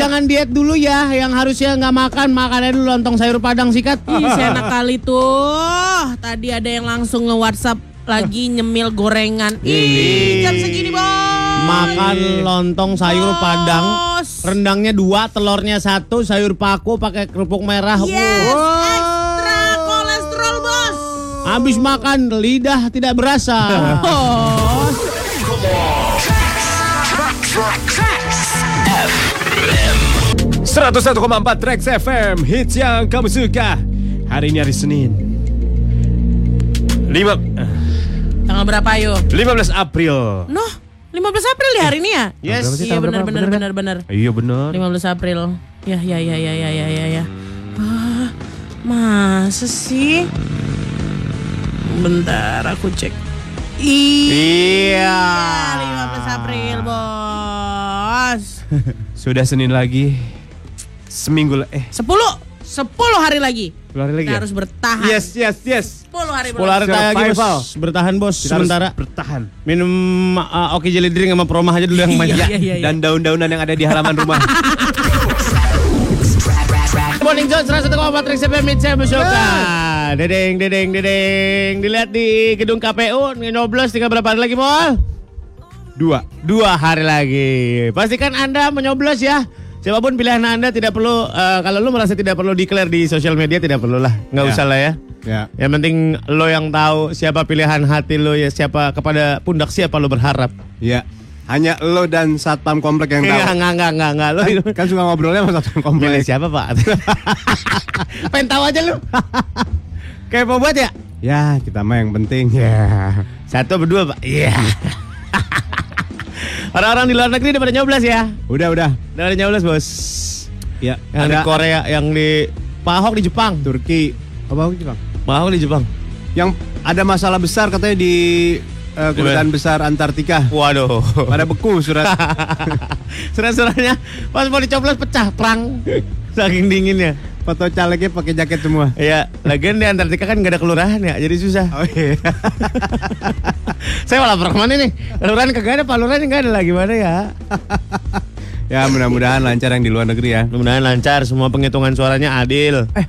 jangan diet dulu ya. Yang harusnya nggak makan, makannya dulu lontong sayur padang sikat. Ih, enak kali tuh. Tadi ada yang langsung nge-WhatsApp lagi nyemil gorengan. Ih, jam segini, Bos. Makan lontong sayur padang. Rendangnya dua, telurnya satu, sayur paku pakai kerupuk merah. Yes, Wow. ekstra kolesterol, Bos. Habis makan lidah tidak berasa. Bos. 101,4 Trax FM Hits yang kamu suka Hari ini hari Senin 5, Tanggal berapa ayo? 15 April Noh, 15 April ya hari ini ya? Yes. Iya benar benar benar benar. Iya benar 15 April. Ya ya ya ya ya ya ya ya. Ah, masa sih? Bentar aku cek. Iya. 15 April, Bos. Sudah Senin lagi Seminggu Eh 10 10 hari lagi. 10 hari lagi Kita ya? harus bertahan. Yes yes yes 10 hari Pola berlangsung. lagi bos. Bertahan bos. Kita harus Sementara bertahan minum uh, oke jelly drink sama promah aja dulu yang main. Iya, iya, iya. Dan daun-daunan yang ada di halaman rumah Morning Zone 101,4 Trax FM yang bersuka. Dedeng, dedeng, dedeng. Dilihat di gedung KPU nyoblos tinggal berapa hari lagi Mol? Dua Dua hari lagi. Pastikan Anda menyoblos ya. Siapa pun pilihan Anda tidak perlu eh, kalau lu merasa tidak perlu declare di sosial media tidak perlu lah. Nggak Ya. usah lah ya. Ya Yang penting lo yang tahu siapa pilihan hati lo ya siapa kepada pundak siapa lo berharap. Ya Hanya lo dan satpam komplek yang tahu enggak, enggak, enggak, enggak. Lo kan, kan suka ngobrolnya sama satpam komplek siapa pak? Pengen tahu aja lu. Kayak mau buat ya? Ya kita mah yang penting Ya Satu berdua pak? Iya. Orang-orang di luar negeri udah pada nyoblos ya? Udah udah Udah pada nyoblos bos. Ya Yang di ada Korea, yang di Pak Ahok di Jepang. Turki Apa Jepang? Pak Ahok di Jepang. Yang ada masalah besar katanya di eh, kedutaan besar Antartika. Waduh. Pada beku surat. Surat-suratnya pas mau dicoblos pecah perang. Saking dinginnya. Foto calegnya pakai jaket semua. Iya, lagian di Antartika kan nggak ada kelurahan ya, jadi susah. Oh iya. Saya malah ke mana nih? Kelurahan kagak ada, Pak Lurahan nggak ada lah, gimana ya? ya mudah-mudahan lancar yang di luar negeri ya. Mudah-mudahan lancar, semua penghitungan suaranya adil. Eh,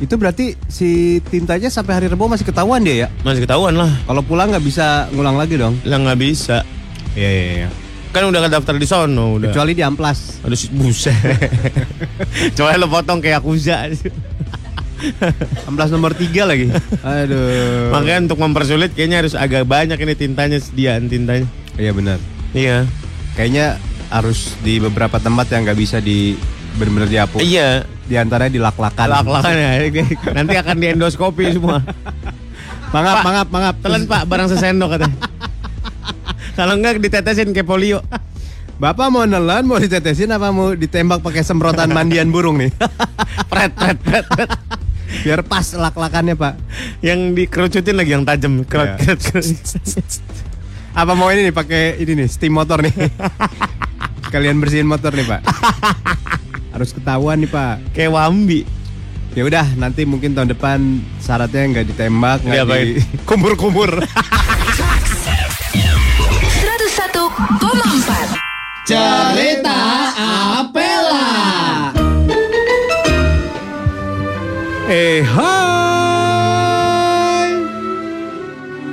itu berarti si tintanya sampai hari Rabu masih ketahuan dia ya? Masih ketahuan lah, Kalau pulang nggak bisa ngulang lagi dong? lah nggak bisa. Iya iya iya. Kan udah daftar di sono, udah. Kecuali di amplas. Aduh, buset. Coba lo potong kayak Yakuza. Amplas nomor tiga lagi. Aduh. Makanya untuk mempersulit kayaknya harus agak banyak ini tintanya, sediaan tintanya. Iya benar. Iya. Kayaknya harus di beberapa tempat yang nggak bisa di benar-benar dihapus. Iya. Di antaranya dilak-lakan. Lak-lakan ya. Nanti akan di endoskopi semua. Mangap, Pak, mangap, mangap. Telan pak, barang sesendok katanya. Kalau enggak ditetesin kayak polio. Bapak mau nelan, mau ditetesin apa mau ditembak pakai semprotan mandian burung nih? Pret, pret, pret, pret. Biar pas lak-lakannya pak. Yang dikerucutin lagi yang tajam. Kerut, Iya. kerut. Apa mau ini nih pakai ini nih steam motor nih? Kalian bersihin motor nih pak. Harus ketahuan nih pak. Kayak wambi. Ya udah nanti mungkin tahun depan syaratnya nggak ditembak, nggak di kumur-kumur. 101,4 Cerita Apela. Eh hai.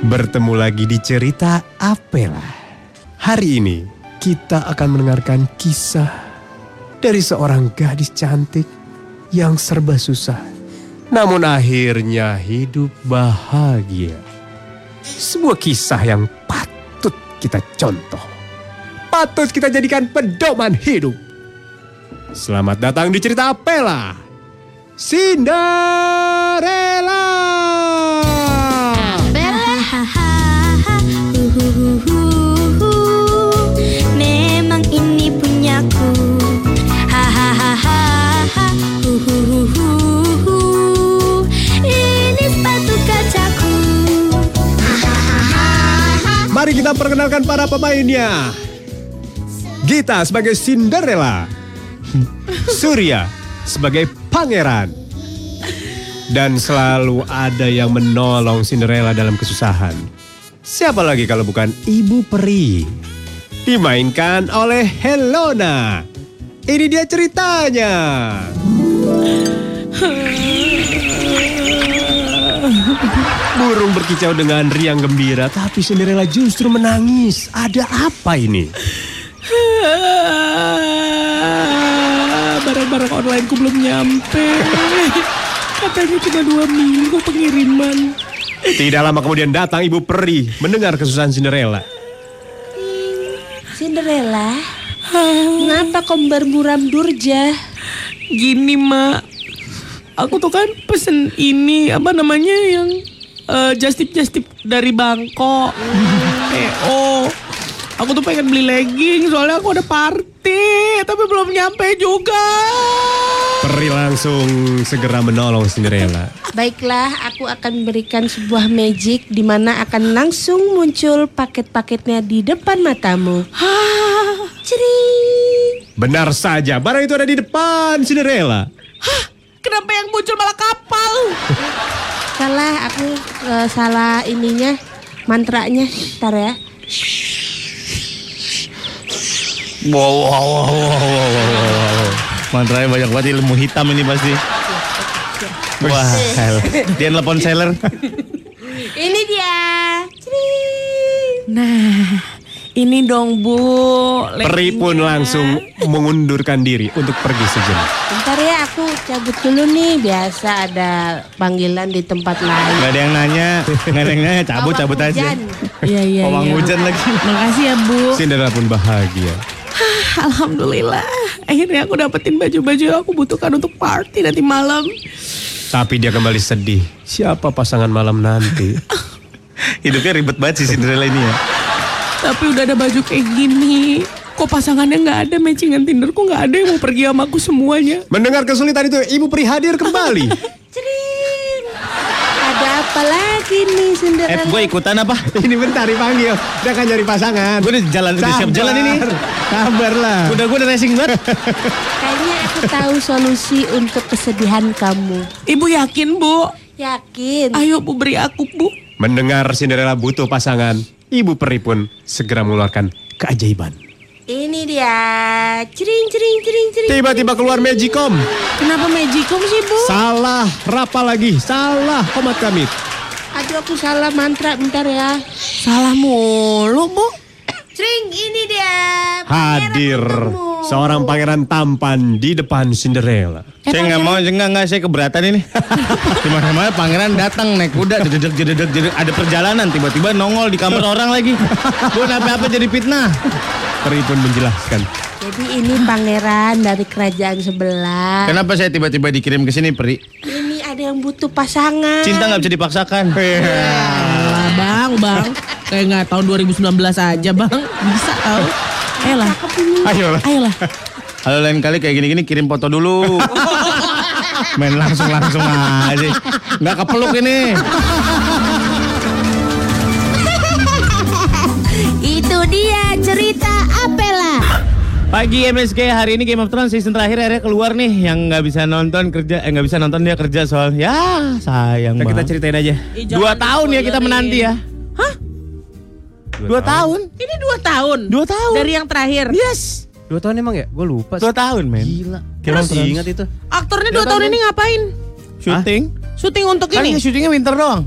Bertemu lagi di cerita Apela. Hari ini kita akan mendengarkan kisah Dari seorang gadis cantik yang serba susah Namun akhirnya hidup bahagia. Sebuah kisah yang patut kita contoh Patut kita jadikan pedoman hidup Selamat datang di cerita Apela Cinderella. Bella Huhuhuhuhu. Memang ini punyaku Hahaha Huhuhuhuhu. Ini sepatu kacaku Mari kita perkenalkan para pemainnya. Gita sebagai Cinderella. Surya sebagai pangeran. Dan selalu ada yang menolong Cinderella dalam kesusahan. Siapa lagi kalau bukan Ibu Peri? Dimainkan oleh Helona. Ini dia ceritanya. Burung berkicau dengan riang gembira, tapi Cinderella justru menangis. Ada apa ini? Barang-barang online ku belum nyampe. Katanya cuma dua minggu pengiriman. Tidak lama kemudian datang ibu peri mendengar kesusahan Cinderella. Cinderella, mengapa kau bermuram durja? Gini mak, aku tuh kan pesen ini apa namanya yang eh, just tip just tip dari Bangkok. PO. Aku tuh pengen beli legging soalnya aku ada party tapi belum nyampe juga. Peri langsung segera menolong Cinderella. Baiklah, aku akan berikan sebuah magic di mana akan langsung muncul paket-paketnya di depan matamu. Hah, Cering. Benar saja, barang itu ada di depan Cinderella. hah, kenapa yang muncul malah kapal? Salah, aku eh, salah ininya, mantranya. Ntar ya. Wow, wow, wow, wow, wow, wow. Mantranya banyak banget ilmu hitam ini pasti. Wah, dia nelpon seller. Ini dia. Nah, ini dong Bu. Peri pun langsung mengundurkan diri untuk pergi sejenak. Bentar ya, aku cabut dulu nih. Biasa ada panggilan di tempat lain. Gak ada yang nanya, gak ada yang nanya, cabut cabut aja. Iya iya. Pawang iya. hujan lagi. Makasih ya Bu. Cinderella pun bahagia. Alhamdulillah. Akhirnya aku dapetin baju-baju yang aku butuhkan untuk party nanti malam. Tapi dia kembali sedih. Siapa pasangan malam nanti? Hidupnya ribet banget sih Cinderella ini ya. Tapi udah ada baju kayak gini. Kok pasangannya nggak ada matchingan Tinderku nggak ada yang mau pergi sama aku semuanya. Mendengar kesulitan itu, Ibu Peri hadir kembali. Cering. Ada apa lagi nih Eh, Cinderella? gue ikutan apa? Ini bentar dipanggil. Dia akan cari pasangan. Gue udah jalan, udah siap jalan ini. Sabar lah. Udah gue udah racing banget. Kayaknya aku tahu solusi untuk kesedihan kamu. Ibu yakin Bu? Yakin? Ayo Bu beri aku Bu. Mendengar Cinderella butuh pasangan, Ibu Peri pun segera mengeluarkan keajaiban. Ini dia. Cering, cering, cering, cering. Tiba-tiba keluar Magicom. Kenapa magicom sih Bu? Salah, rapa lagi. Salah, komat kami. Aduh aku salah mantra bentar ya. Salah mulu Bu. Cering, ini dia. Hadir Pangeran ketemu. seorang pangeran tampan di depan Cinderella. saya nggak mau, enggak nggak saya keberatan ini. Di mana-mana pangeran datang naik kuda, jededek jededek jededek ada perjalanan tiba-tiba nongol di kamar orang lagi. Gue apa-apa jadi fitnah. Peri pun menjelaskan. Jadi ini pangeran dari kerajaan sebelah. Kenapa saya tiba-tiba dikirim ke sini, Peri? Ini ada yang butuh pasangan. Cinta nggak bisa dipaksakan. Alah bang, bang. Kayak nggak tahun 2019 aja bang. Bisa tau. Ayolah, Ayo lah. ayolah. Kalau lain kali kayak gini-gini kirim foto dulu. Main langsung-langsung aja. Nggak kepeluk ini. Itu dia cerita. Pagi MSK hari ini Game of Thrones season terakhir akhirnya keluar nih yang nggak bisa nonton kerja eh nggak bisa nonton dia kerja soal ya sayang Nah, kita banget. ceritain aja. Ih, Dua tahun ya kita menanti ya. Hah? Dua tahun. Ini dua tahun? Dua tahun. Dari yang terakhir? Yes. Dua tahun emang ya? Gue lupa. Dua tahun men. Gila. Thrones. ingat itu. Aktornya dua tahun ini ngapain? Syuting. Syuting untuk Kan ini? syutingnya winter doang.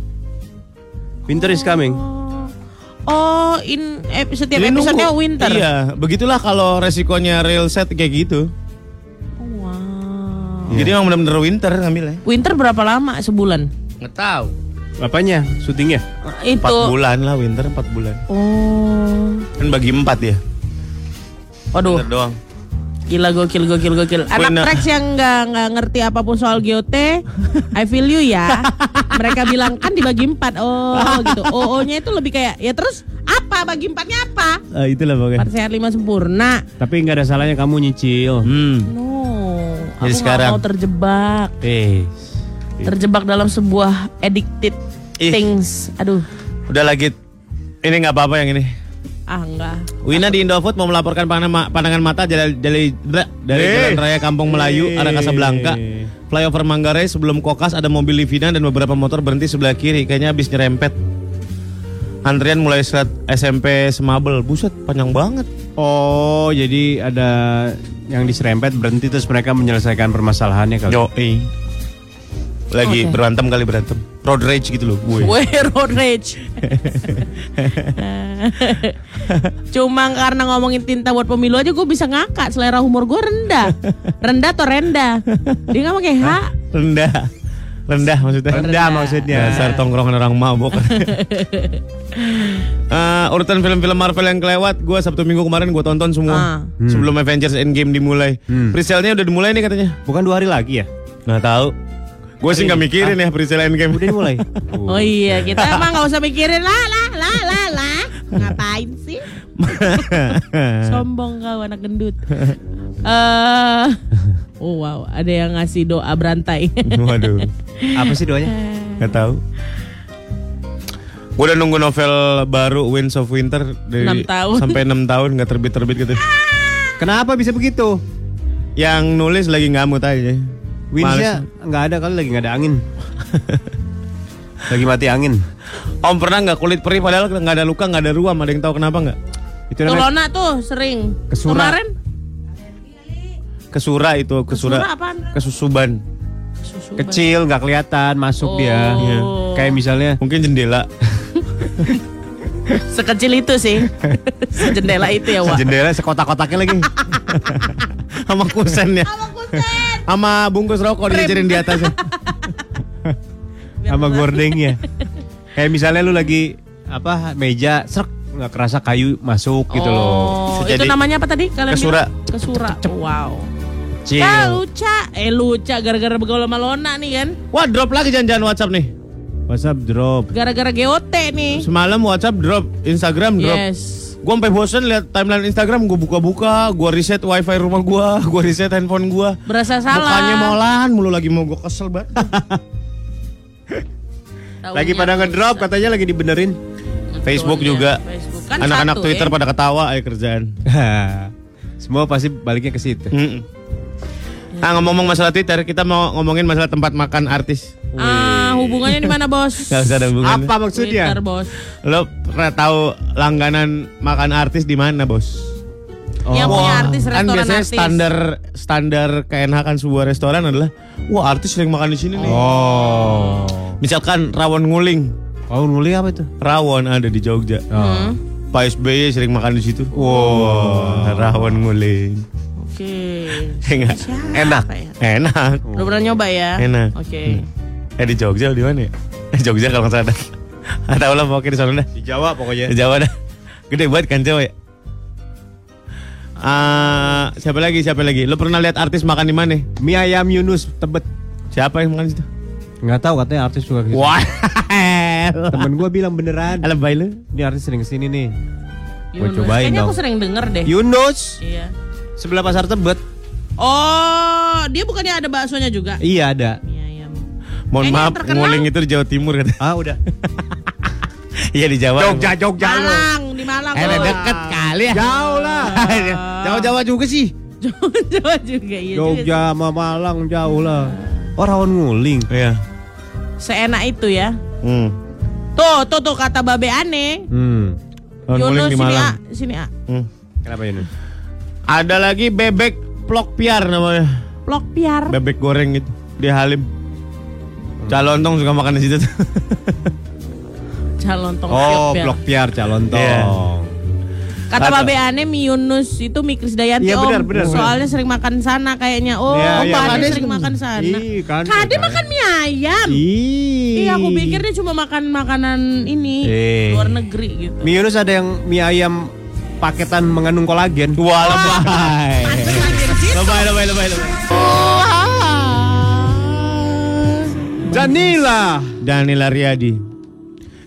Winter is coming. Oh, in ep- setiap Jadi episodenya nunggu. winter. Iya, begitulah kalau resikonya real set kayak gitu. Wow. Jadi emang bener-bener winter ngambilnya. Winter berapa lama? Sebulan? Nggak tahu. Apanya? Syutingnya? Itu. Empat bulan lah winter empat bulan. Oh. Kan bagi empat ya. Waduh, Winter doang. Gila gokil gokil gokil. Anak Bener. Trax yang nggak nggak ngerti apa pun soal GOT, I feel you ya. Mereka bilang kan dibagi empat. Oh, gitu. OO-nya itu lebih kayak ya terus apa bagi empatnya apa? Ah, itulah pokoknya. Empat sehat lima sempurna. Tapi nggak ada salahnya kamu nyicil. Hmm. No, Jadi aku sekarang. mau terjebak. Eh. Terjebak dalam sebuah addicted Ih. things. Aduh, Udah lagi. Ini nggak apa-apa yang ini. Ah enggak. Wina di Indofood mau melaporkan pandangan, pandangan mata dari dari, dari Eh. Jalan Raya Kampung Melayu arah Kasablanka. Eh. Flyover Manggarai sebelum Kokas ada mobil Livina dan beberapa motor berhenti sebelah kiri. Kayaknya habis nyerempet. Antrian mulai selat SMP Semabel. Buset, panjang banget. Oh, jadi ada yang diserempet berhenti terus mereka menyelesaikan permasalahannya kali. Yo, Lagi Oke. berantem kali berantem. Road rage gitu loh. Woi. Weh, road rage. Cuma karena ngomongin tinta buat pemilu aja gue bisa ngakak. Selera humor gue rendah. Rendah atau rendah? Dia ngomong kayak ha. Rendah. Rendah maksudnya. Rendah maksudnya. Dasar tongkrongan orang mabok. Eh, urutan film-film Marvel yang kelewat, gue Sabtu Minggu kemarin gue tonton semua. Ah. Sebelum Avengers Endgame dimulai. Hmm. Presale-nya udah dimulai nih katanya. Bukan dua hari lagi ya? Nggak tahu. Gue sih nggak mikirin ya presale Endgame. Udah dimulai. Oh iya, kita emang nggak usah mikirin lah lah lah lah lah. Ngapain sih? Sombong kau anak gendut. Eh, oh wow, ada yang ngasih doa berantai. Waduh. Apa sih doanya? Nggak tahu. Gue udah nunggu novel baru Winds of Winter dari Enam tahun. sampai 6 tahun nggak terbit-terbit gitu. Kenapa bisa begitu? Yang nulis lagi ngamut aja. Windsnya nggak ada kali lagi nggak ada angin. lagi mati angin. Om pernah nggak kulit perih padahal nggak ada luka nggak ada ruam ada yang tahu kenapa nggak? Itu Lona tuh sering. Kesura. Kemarin Kesura itu kesura. Kesura apaan? Kesusuban. susu. kecil nggak kelihatan masuk Oh. dia. Iya. Kayak misalnya Mungkin jendela. Sekecil itu sih. Jendela itu ya, Wak. jendela sekotak-kotaknya lagi. Sama kusennya. Sama kusen. Sama bungkus rokok dijajarin di atasnya. sama gordengnya. Kayak misalnya lu lagi apa meja serak nggak kerasa kayu masuk gitu loh. Oh, Bisa itu namanya apa tadi? Kalian kesura. bilang? Kesura. Wow. Cil. Ya luca, eh luca gara-gara bergaul sama Lona nih kan. Wah drop lagi jangan-jangan WhatsApp nih. WhatsApp drop. Gara-gara GOT nih. Semalam WhatsApp drop, Instagram drop. Yes. Gue sampai bosen lihat timeline Instagram, gue buka-buka, gue reset wifi rumah gue, gue reset handphone gue. Berasa salah. Mukanya molahan mulu lagi mau gue kesel banget. Lagi pada ngedrop katanya lagi dibenerin. Facebook juga. ya, Facebook. Kan Anak-anak satu, Twitter ya. pada ketawa aja kerjaan. Semua pasti baliknya ke situ. Mm-mm. Ah ngomong-ngomong masalah Twitter, kita mau ngomongin masalah tempat makan artis. Ah, hubungannya di mana, Bos? Gak usah ada hubungannya. Apa maksudnya? Twitter, Bos. Lo pernah tahu langganan makan artis di mana, bos? Yang punya artis kan restoran biasanya artis. standar standar keenakan sebuah restoran adalah wah artis sering makan di sini nih. Oh. Misalkan rawon nguling, Oh, nguli apa itu? rawon ada di Jogja. Hmm. Pak SBY sering makan di situ. Wow, rawon nguling. Oke. Enggak. Enak. Apa ya? Enak. Udah pernah nyoba ya? Enak. Oke. Eh di Jogja di mana ya? Eh, Jogja kalau nggak salah. Ah, tahu lah pokoknya di sana dah. Di Jawa pokoknya. Di Jawa dah. Gede banget kan Jawa ya. Ah, siapa lagi? Siapa lagi? Lo pernah lihat artis makan di mana? Mie ayam Yunus Tebet. Siapa yang makan situ? Nggak tahu katanya artis suka ke situ. Wah. Temen gue bilang beneran. Alebay lu. Ini artis sering ke sini nih. Gua Yunus. cobain Kayaknya dong. aku sering denger deh. Yunus Iya. sebelah pasar Tebet. Oh, dia bukannya ada baksonya juga? Iya ada. Ayam. Mohon maaf, nguling itu di Jawa Timur kan. Ah udah. Iya di Jawa. Jogja Jogja. Malang, di Malang. Eh deket kali ya. Jauh lah. Jawa-Jawa juga sih. Jawa juga iya. Jogja sama Malang jauh lah. Oh rawon nguling. Iya. Seenak itu ya. Hmm. Tuh, tuh tuh kata babe aneh. Hmm. Rawon nguling di sini Malang. A, sini A. Hmm. Kenapa Yunus? Ada lagi bebek plok piar namanya. Plok piar. Bebek goreng gitu di Halim. Calontong suka makan di situ. tuh. Calon tong Oh, piar. blok piar calon tong. Iya. Kata babe aneh mie Yunus itu mie Krisdayanti om. benar, benar, Soalnya sering makan sana kayaknya. Oh, Iya, om Ade Kade sering makan sana. Ih, kan. Kade makan mie ayam. Ih. Iya, aku pikir dia cuma makan makanan ini Eh. luar negeri gitu. Mie Yunus ada yang mie ayam paketan mengandung kolagen. Wah, lebay. Lebay, lebay, lebay, lebay. Janila. Danila Riyadi.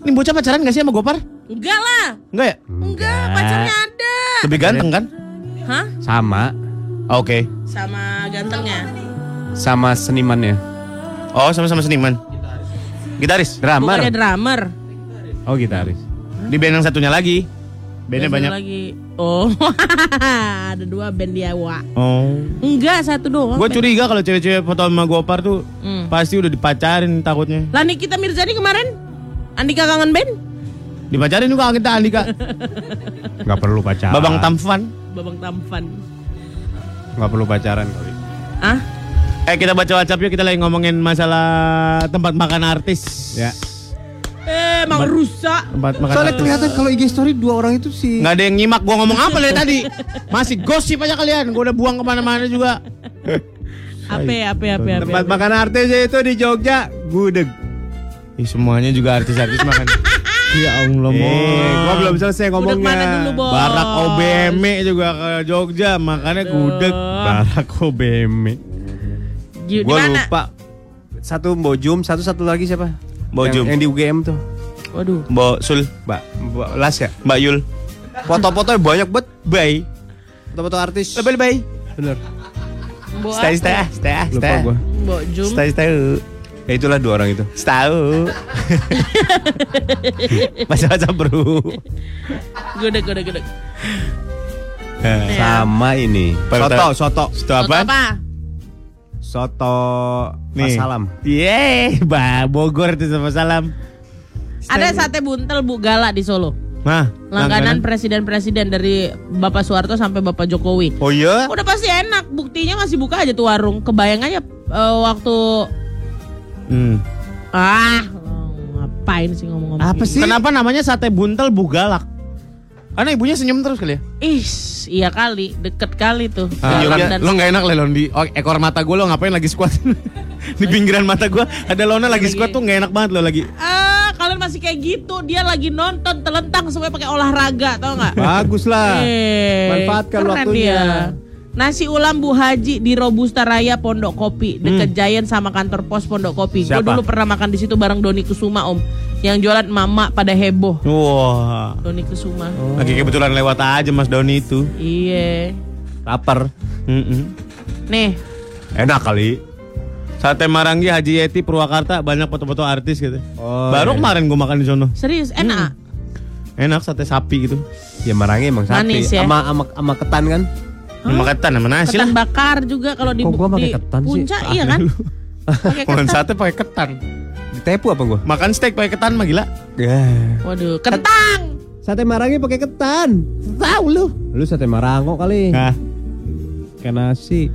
Ini bocah pacaran gak sih sama Gopar? Enggak lah. Enggak ya? Enggak, pacarnya ada. Lebih ganteng kan? Hah? Sama Oke. Sama gantengnya. sama senimannya. Oh, sama-sama seniman. Gitaris. Drummer. Bukannya drummer. Oh, gitaris. Di band yang satunya lagi. Bandnya banyak. lagi. Oh, ada dua band dia, Wak. Oh. Enggak, satu doang. Gue curiga kalau cewek-cewek foto sama Gopar tuh Hmm. pasti udah dipacarin takutnya. Lah Nikita Mirzani kemarin Andika kangen band? Dipacarin juga kita Andika. Nggak perlu pacaran. Babang Tamfan. Babang Tampan. Nggak perlu pacaran kali. Ah? Eh kita baca WhatsApp yuk kita lagi ngomongin masalah tempat makan artis. Ya. Emang rusak. Soalnya artis. kelihatan kalau IG story dua orang itu sih. Nggak ada yang nyimak gua ngomong apa dari tadi. Masih gosip aja kalian. Gua udah buang ke mana-mana juga. Apa ya, apa ya, apa ya, apa Tempat ya. makan artisnya itu di Jogja, gudeg. Ih, semuanya juga artis-artis makan. Ya Allah, Mo. Eh, gua belum selesai Gudeg ngomongnya. mana dulu, Bos? Barak OBM juga ke Jogja, makannya gudeg. Barak OBM. Gua mana? lupa. Satu Mbojum, satu satu lagi siapa? Mbojum. Yang, yang di UGM tuh. Waduh. Mbak Sul, Mbak, Mbak Las ya? Mbak Yul. Foto-fotonya banyak banget. Bye. Foto-foto artis. Lebih bye. Bener. Mbok Stay, apa? stay, stay, Lupa stay. gua. Mbok Jum. Stay, stay. Ya itulah dua orang itu. Tahu. Baca-baca bro. Gudeg, gudeg, gudeg. Eh, Sama ini. Pada- Soto, soto. Itu Soto apa? apa? Soto Nih. Salam. Yeay, Bogor itu sama salam. Ada sate buntel Bu Gala di Solo. Nah, Langganan presiden-presiden dari Bapak Soeharto sampai Bapak Jokowi. Oh iya? Udah pasti enak, buktinya masih buka aja tuh warung. Kebayang aja eh, waktu Hmm. ah ngapain sih ngomong-ngomong? Apa sih? Kenapa namanya sate buntel bugalak? Karena ibunya senyum terus kali ya. Ih, iya kali, deket kali tuh. Ah, Jalan lo- dan- lo nggak enak lah Lon di oh, ekor mata gue lo ngapain lagi squat di pinggiran mata gue ada Lona lagi squat tuh nggak enak banget lo lagi Ah, kalian masih kayak gitu. Dia lagi nonton telentang supaya pakai olahraga, tau nggak? Bagus lah. Eh, Manfaatkan keren waktunya. dia. Nasi ulam Bu Haji di Robusta Raya Pondok Kopi deket Giant sama kantor pos Pondok Kopi. Gue dulu pernah makan di situ bareng Doni Kusuma Om, yang jualan mama pada heboh. wah Doni Kusuma. lagi kebetulan lewat aja Mas Doni itu Iya. Lapar. Mm-mm. Nih, Enak kali. Sate Marangi Haji Yeti Purwakarta banyak foto-foto artis gitu Oh, baru iya. kemarin gue makan di sono serius enak. enak sate sapi gitu Ya marangi emang sapi. Manis ya? Sama sama sama ketan kan? sama ketan sama nasi Ketan lah bakar juga kalau di Kok gua pakai di ketan sih? puncak iya kan? Pakai ketan. sate pakai ketan Ditepu apa gua? makan steak pakai ketan mah gila Ya. Waduh, kentang. Sate marangi pakai ketan. tahu lu Lu sate marango kali. nah Kayak nasi.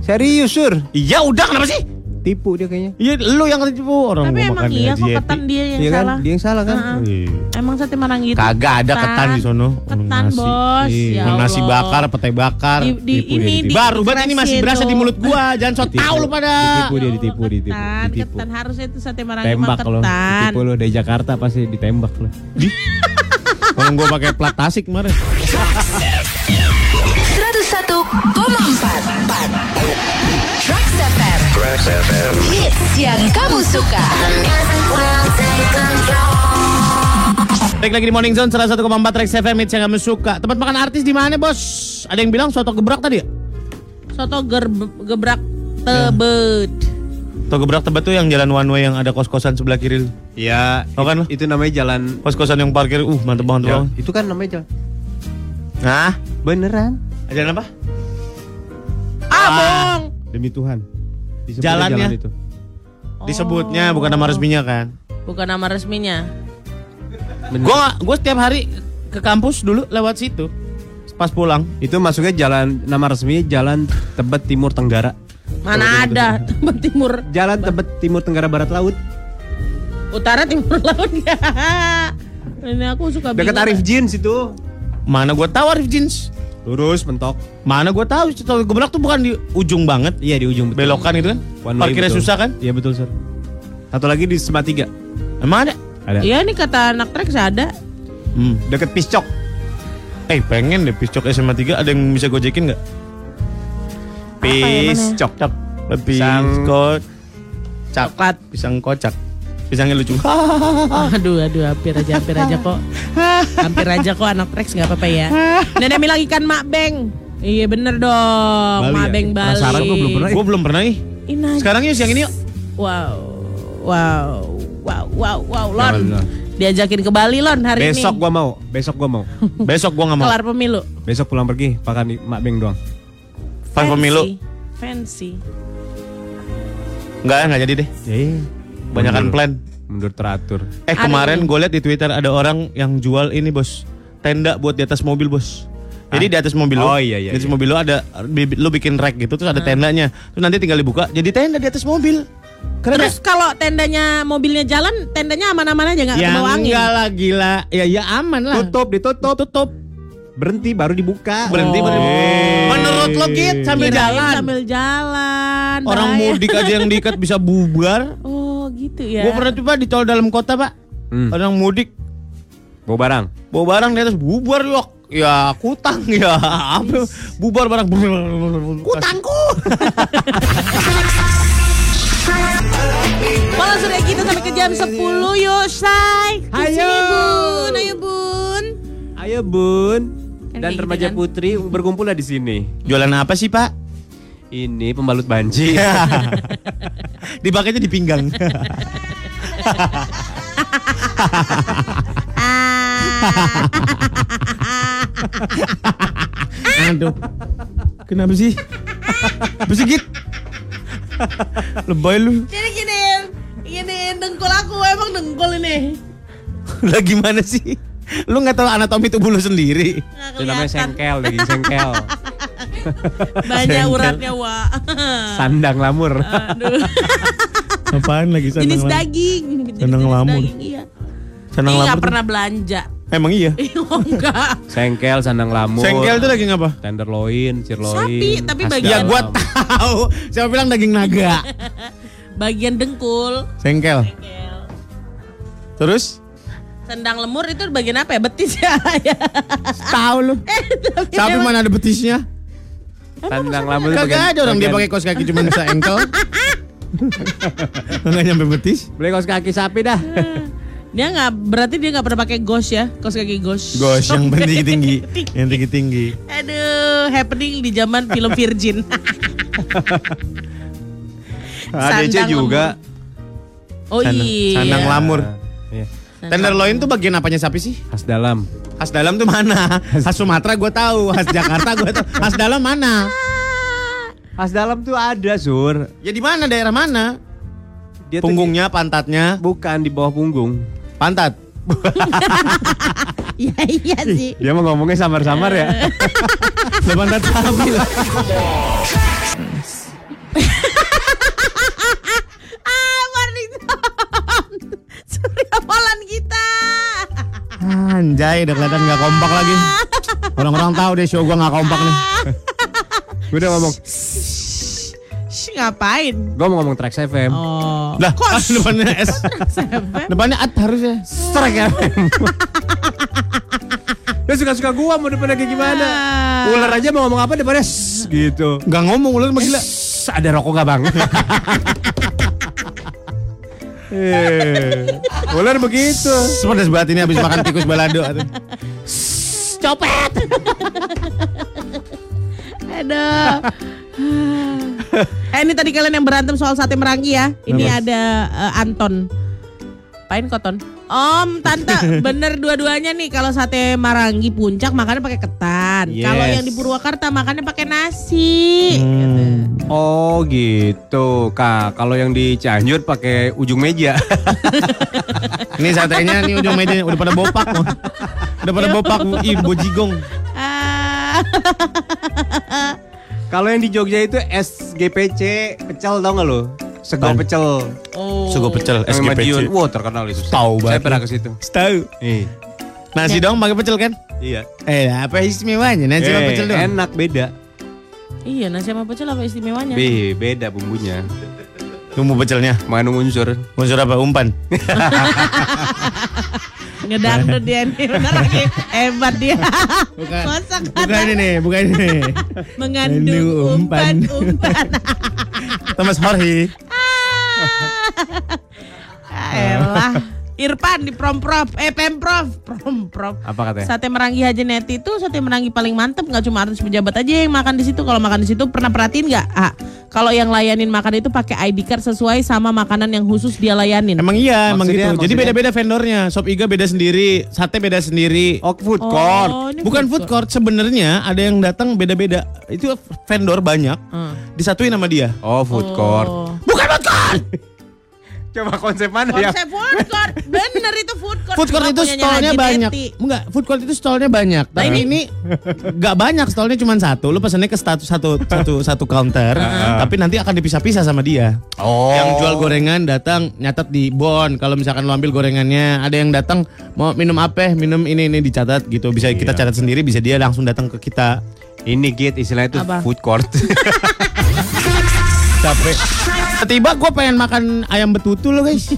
Serius, Sur. iya udah kenapa sih Tipu dia kayaknya. iya lu yang ketipu orang Tapi gua emang makan iya kok ketan dia yang Iya kan? salah. Dia yang salah kan? Heeh. Iya. Emang sate marang gitu. Kagak ada ketan di sono. Ketan Nasi. bos. Iya. Ya nasi bakar, pete bakar. Di, di, Tipu ini dia, di Baru banget ini masih berasa di mulut gua. Jangan so Ditipu. tau lu pada. Ditipu dia, ditipu, ditipu. Ketan, ditipu. ketan harusnya itu sate marang Tembak kalau ketan. ditipu lu dari Jakarta pasti ditembak lu. Kalau gua pakai plat tasik kemarin. 101,4 Trax FM Hits yang kamu suka Baik lagi di Morning Zone 101,4 Rex FM Hits yang kamu suka. Tempat makan artis di mana, Bos? Ada yang bilang soto gebrak tadi ya? Soto gerb- gebrak tebet. Soto gebrak tebet tuh yang jalan one way yang ada kos-kosan sebelah kiri. Iya, Tau kan itu namanya jalan Kos-kosan yang parkir, uh mantep banget Ya, itu kan namanya jalan. Nah, Beneran. Jalan apa? Ah, bong. Demi Tuhan. Disebutnya Jalannya. jalan itu. Disebutnya bukan nama resminya kan? Bukan nama resminya. Gua gua setiap hari ke kampus dulu lewat situ. Pas pulang. Itu masuknya jalan nama resmi Jalan Tebet Timur Tenggara. Mana ada tempat timur, Jalan Tebet Timur Tenggara Barat Laut. utara, timur, laut enggak. Ini aku suka Dekat bingung. Arif Jeans itu. Mana gua tahu Arif Jeans? Lurus mentok. Mana gua tahu soto gebrak tuh bukan di ujung banget. Iya di ujung betul. Belokan itu kan? One Parkirnya betul. susah kan? Iya betul, Sir. Satu lagi di Sematiga. Emang ada? Ada. Iya nih kata anak Trax ada. Hmm. Deket Piscok. Eh pengen deh piscok SMA 3 ada yang bisa gojekin nggak? Ya? Piscok. Cok. Pisang. Pisang cak. Coklat. Pisang kocak. Pisangnya lucu. Aduh, aduh, hampir aja, hampir aja kok. Hampir aja kok anak Trax nggak apa-apa ya. Nenek bilang ikan mak beng. Iya bener dong, Bali mak ya? beng Bali. Penasaran gua belum pernah. Gue belum pernah nih. Sekarang yuk siang ini yuk. Wow, wow, wow, wow, wow, Lon. Diajakin ke Bali Lon hari Besok ini. gua mau. Besok gua mau. Besok gue nggak mau. Kelar pemilu. Besok pulang pergi makan di Mak Beng doang. Pas pemilu. Fancy. Enggak, nggak jadi deh. Eh, Banyakan mundur. plan. Mundur teratur. Eh kemarin gue liat di Twitter ada orang yang jual ini bos. Tenda buat di atas mobil bos. Jadi di atas mobil lu, Oh, iya, iya, di atas iya. mobil lu ada lu bikin rack gitu terus ada tendanya. Terus nanti tinggal dibuka jadi tenda di atas mobil. Keren Terus kalau tendanya mobilnya jalan, tendanya aman-aman aja nggak ya? kebawa angin. enggak lah gila. Ya ya aman lah. Tutup, ditutup. Tutup. Berhenti baru dibuka. Berhenti baru. Menurut lo Git sambil Kirain jalan. Sambil jalan. Orang bahaya. mudik aja yang diikat bisa bubar. Oh gitu ya. Gue pernah coba di tol dalam kota pak. Hmm. Orang mudik Bawa barang. bawa barang di atas bubar yok. Ya kutang ya apa bubar barang kutangku. Kalau sudah kita sampai ke jam 10 yuk say. Ayo. Bun, ayo bun. Ayo bun. Kan Dan kayak gitu remaja kan. putri berkumpullah di sini. Jualan apa sih pak? Ini pembalut banci. Dipakainya di pinggang. Aduh. Kenapa sih? Apa sih Git? Lebay lu. Jadi gini, gini dengkul aku emang dengkul ini. Lah gimana sih? Lu nggak tahu anatomi tubuh lu sendiri. Itu namanya sengkel, daging sengkel. Banyak Sengkel. uratnya wa. Sandang lamur. Aduh. Apaan lagi Jenis daging. Jenis, Sandang jenis lamur. daging, iya. Senang Ini nggak lapar. pernah belanja. Emang iya. Oh enggak. Sengkel, sandang lamur. Sengkel itu daging apa? Tenderloin, sirloin. Sapi, tapi bagian- Ya gua tahu. Siapa bilang daging naga? Bagian dengkul. Sengkel. Terus? Sendang lemur itu bagian apa ya? Betis ya. Ya. Tahu lu. Sapi mana ada betisnya? Sandang lamur itu Kagak ada orang dia pakai kaos kaki cuma seenkel. Enggak nyampe betis. Beli kaos kaki sapi dah. Dia nggak berarti dia nggak pernah pakai gos ya, kaos kaki gos. Gos yang tinggi tinggi, yang tinggi tinggi. Aduh, happening di zaman film Virgin. ADC juga. oh iya. Sandang lamur. Iya. Tenderloin tuh bagian apanya sapi sih? Khas dalam. Khas dalam tuh mana? Khas Sumatera gue tahu, khas Jakarta gue tahu. Khas dalam mana? Khas dalam tuh ada, Sur. Ya di mana daerah mana? Dia tuh Punggungnya, pantatnya, di- bukan di bawah punggung. pantat. Iya iya sih. Dia mau ngomongnya samar-samar ya. Lah pantat Anjay, udah kelihatan nggak kompak lagi. Orang-orang tahu deh show gue nggak kompak nih. Gue udah ngomong, Shh, ngapain? gue mau ngomong Trax FM. Oh. Lah, ah, depannya S. Depannya at harusnya. Trax FM. Dia suka-suka gua mau depannya kayak gimana. Ular aja mau ngomong apa depannya gitu. Gak ngomong ular mah gila. "Shh, ada rokok gak bang? Eh, Ular begitu. Sepedas banget ini habis makan tikus balado. Copet. Aduh. eh ini tadi kalian yang berantem soal sate merangki ya. Ini ada eh, Anton. Pain koton. Om, tante, bener dua-duanya nih. Kalau sate Marangi puncak makannya pakai ketan. Kalau Yes. yang di Purwakarta makannya pakai nasi. Gitu. Oh gitu, kak. Kalau yang di Cianjur pakai ujung meja. Ini satenya nih ujung mejanya udah pada bopak. loh. Udah pada bopak. Ih, bojigong. Ah. Kalau yang di Jogja itu SGPC pecel tau gak lo? Sego pecel. Oh. Sugo pecel SGPC. Madiun. Wah terkenal itu. Tahu Saya banget. pernah ke situ. Tahu. Iya. Nasi dong pakai pecel kan? Iya. Eh, apa istimewanya nasi sama Eh, pecel dong? enak beda. Iya, nasi sama pecel apa istimewanya? Be, beda bumbunya. Bumbu pecelnya. Mengandung unsur. Unsur apa? Umpan. Ngedangdut dia nih bener lagi hebat dia. Bukan. Kosak Bukan ini nih, bukan ini. nih. mengandung Mengandung umpan. umpan-umpan. Thomas Jorge. Ah, Elah. Irfan di Promprov, eh Pemprov, Promprov. Apa katanya? Sate Merangi Haji Neti itu sate Merangi paling mantep nggak cuma artis pejabat aja yang makan di situ. Kalau makan di situ pernah perhatiin nggak? Ah, kalau yang layanin makan itu pakai ID card sesuai sama makanan yang khusus dia layanin. Emang iya, emang Maksudnya- gitu. Jadi maksudnya? beda-beda vendornya. Sop Iga beda sendiri, sate beda sendiri. Oh, food court. Oh, Bukan food court, sebenarnya ada yang datang beda-beda. Itu vendor banyak. Hmm. Disatuin sama dia. Oh, food court. Oh. Court. Coba konsep mana ya? Konsep food court. Bener itu food court. Food court Cuma itu stolnya banyak. Enggak, food court itu stolnya banyak. Nah, Tapi ini- ini enggak banyak, stolnya cuma satu. Lu pesannya ke satu satu satu satu counter, tapi nanti akan dipisah-pisah sama dia. Oh. Yang jual gorengan datang nyatat di bon. Kalau misalkan lu ambil gorengannya, ada yang datang mau minum apa? Minum ini ini dicatat gitu. Bisa kita Iya. catat sendiri, bisa dia langsung datang ke kita. Ini git istilahnya itu Apa? food court. Capek. Tiba gue pengen makan ayam betutu loh guys.